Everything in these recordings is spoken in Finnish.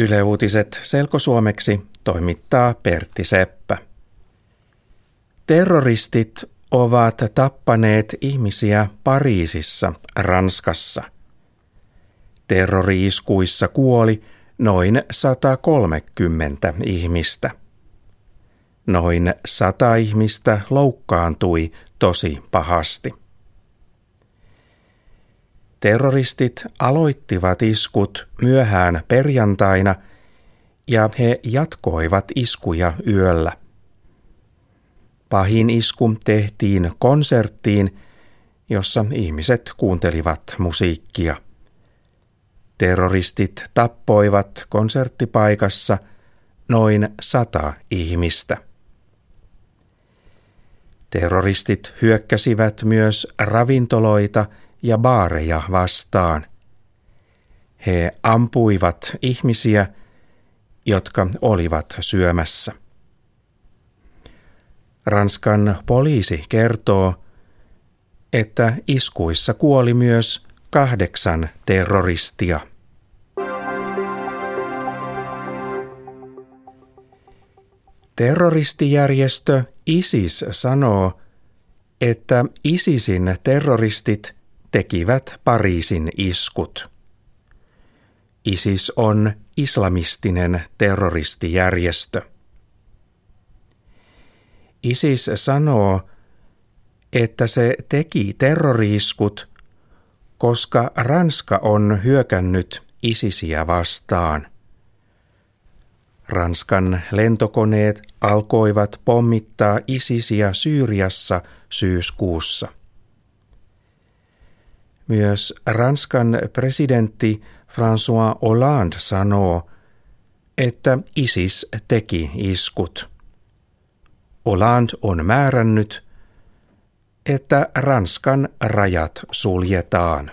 Yle Uutiset selkosuomeksi toimittaa Pertti Seppä. Terroristit ovat tappaneet ihmisiä Pariisissa, Ranskassa. Terroriiskuissa kuoli noin 130 ihmistä. Noin sata ihmistä loukkaantui tosi pahasti. Terroristit aloittivat iskut myöhään perjantaina ja he jatkoivat iskuja yöllä. Pahin isku tehtiin konserttiin, jossa ihmiset kuuntelivat musiikkia. Terroristit tappoivat konserttipaikassa noin sata ihmistä. Terroristit hyökkäsivät myös ravintoloita ja baareja vastaan. He ampuivat ihmisiä, jotka olivat syömässä. Ranskan poliisi kertoo, että iskuissa kuoli myös kahdeksan terroristia. Terroristijärjestö ISIS sanoo, että ISISin terroristit tekivät Pariisin iskut. ISIS on islamistinen terroristijärjestö. ISIS sanoo, että se teki terroriiskut, koska Ranska on hyökännyt ISISiä vastaan. Ranskan lentokoneet alkoivat pommittaa ISISiä Syyriassa syyskuussa. Myös Ranskan presidentti François Hollande sanoo, että ISIS teki iskut. Hollande on määrännyt, että Ranskan rajat suljetaan.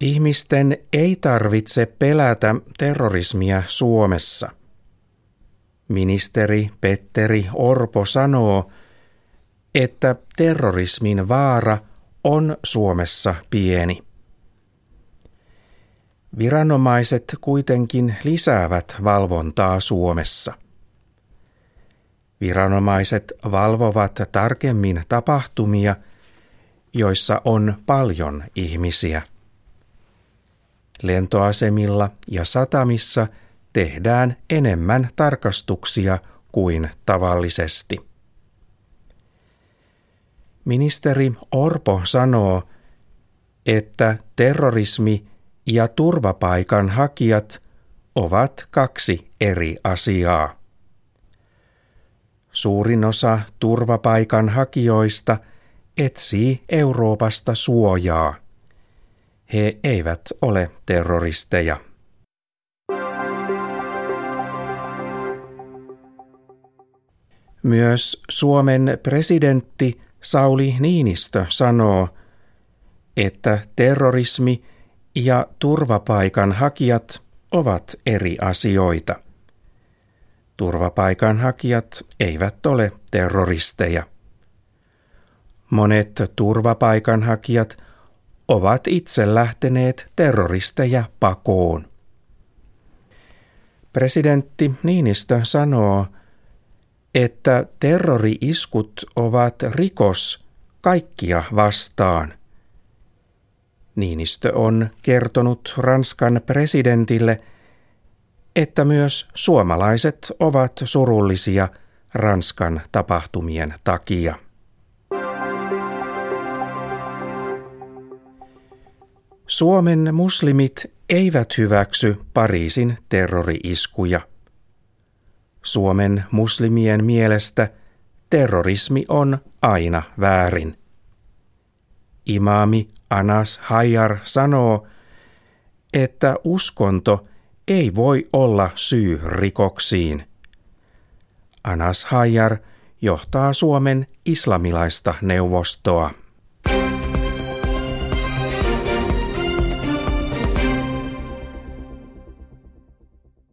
Ihmisten ei tarvitse pelätä terrorismia Suomessa. Ministeri Petteri Orpo sanoo, että terrorismin vaara on Suomessa pieni. Viranomaiset kuitenkin lisäävät valvontaa Suomessa. Viranomaiset valvovat tarkemmin tapahtumia, joissa on paljon ihmisiä. Lentoasemilla ja satamissa tehdään enemmän tarkastuksia kuin tavallisesti. Ministeri Orpo sanoo, että terrorismi ja turvapaikan hakijat ovat kaksi eri asiaa. Suurin osa turvapaikan hakijoista etsii Euroopasta suojaa. He eivät ole terroristeja. Myös Suomen presidentti Sauli Niinistö sanoo, että terrorismi ja turvapaikanhakijat ovat eri asioita. Turvapaikanhakijat eivät ole terroristeja. Monet turvapaikanhakijat ovat itse lähteneet terroristeja pakoon. Presidentti Niinistö sanoo, että terrori-iskut ovat rikos kaikkia vastaan. Niinistö on kertonut Ranskan presidentille, että myös suomalaiset ovat surullisia Ranskan tapahtumien takia. Suomen muslimit eivät hyväksy Pariisin terrori-iskuja. Suomen muslimien mielestä terrorismi on aina väärin. Imaami Anas Hayar sanoo, että uskonto ei voi olla syy rikoksiin. Anas Hayar johtaa Suomen islamilaista neuvostoa.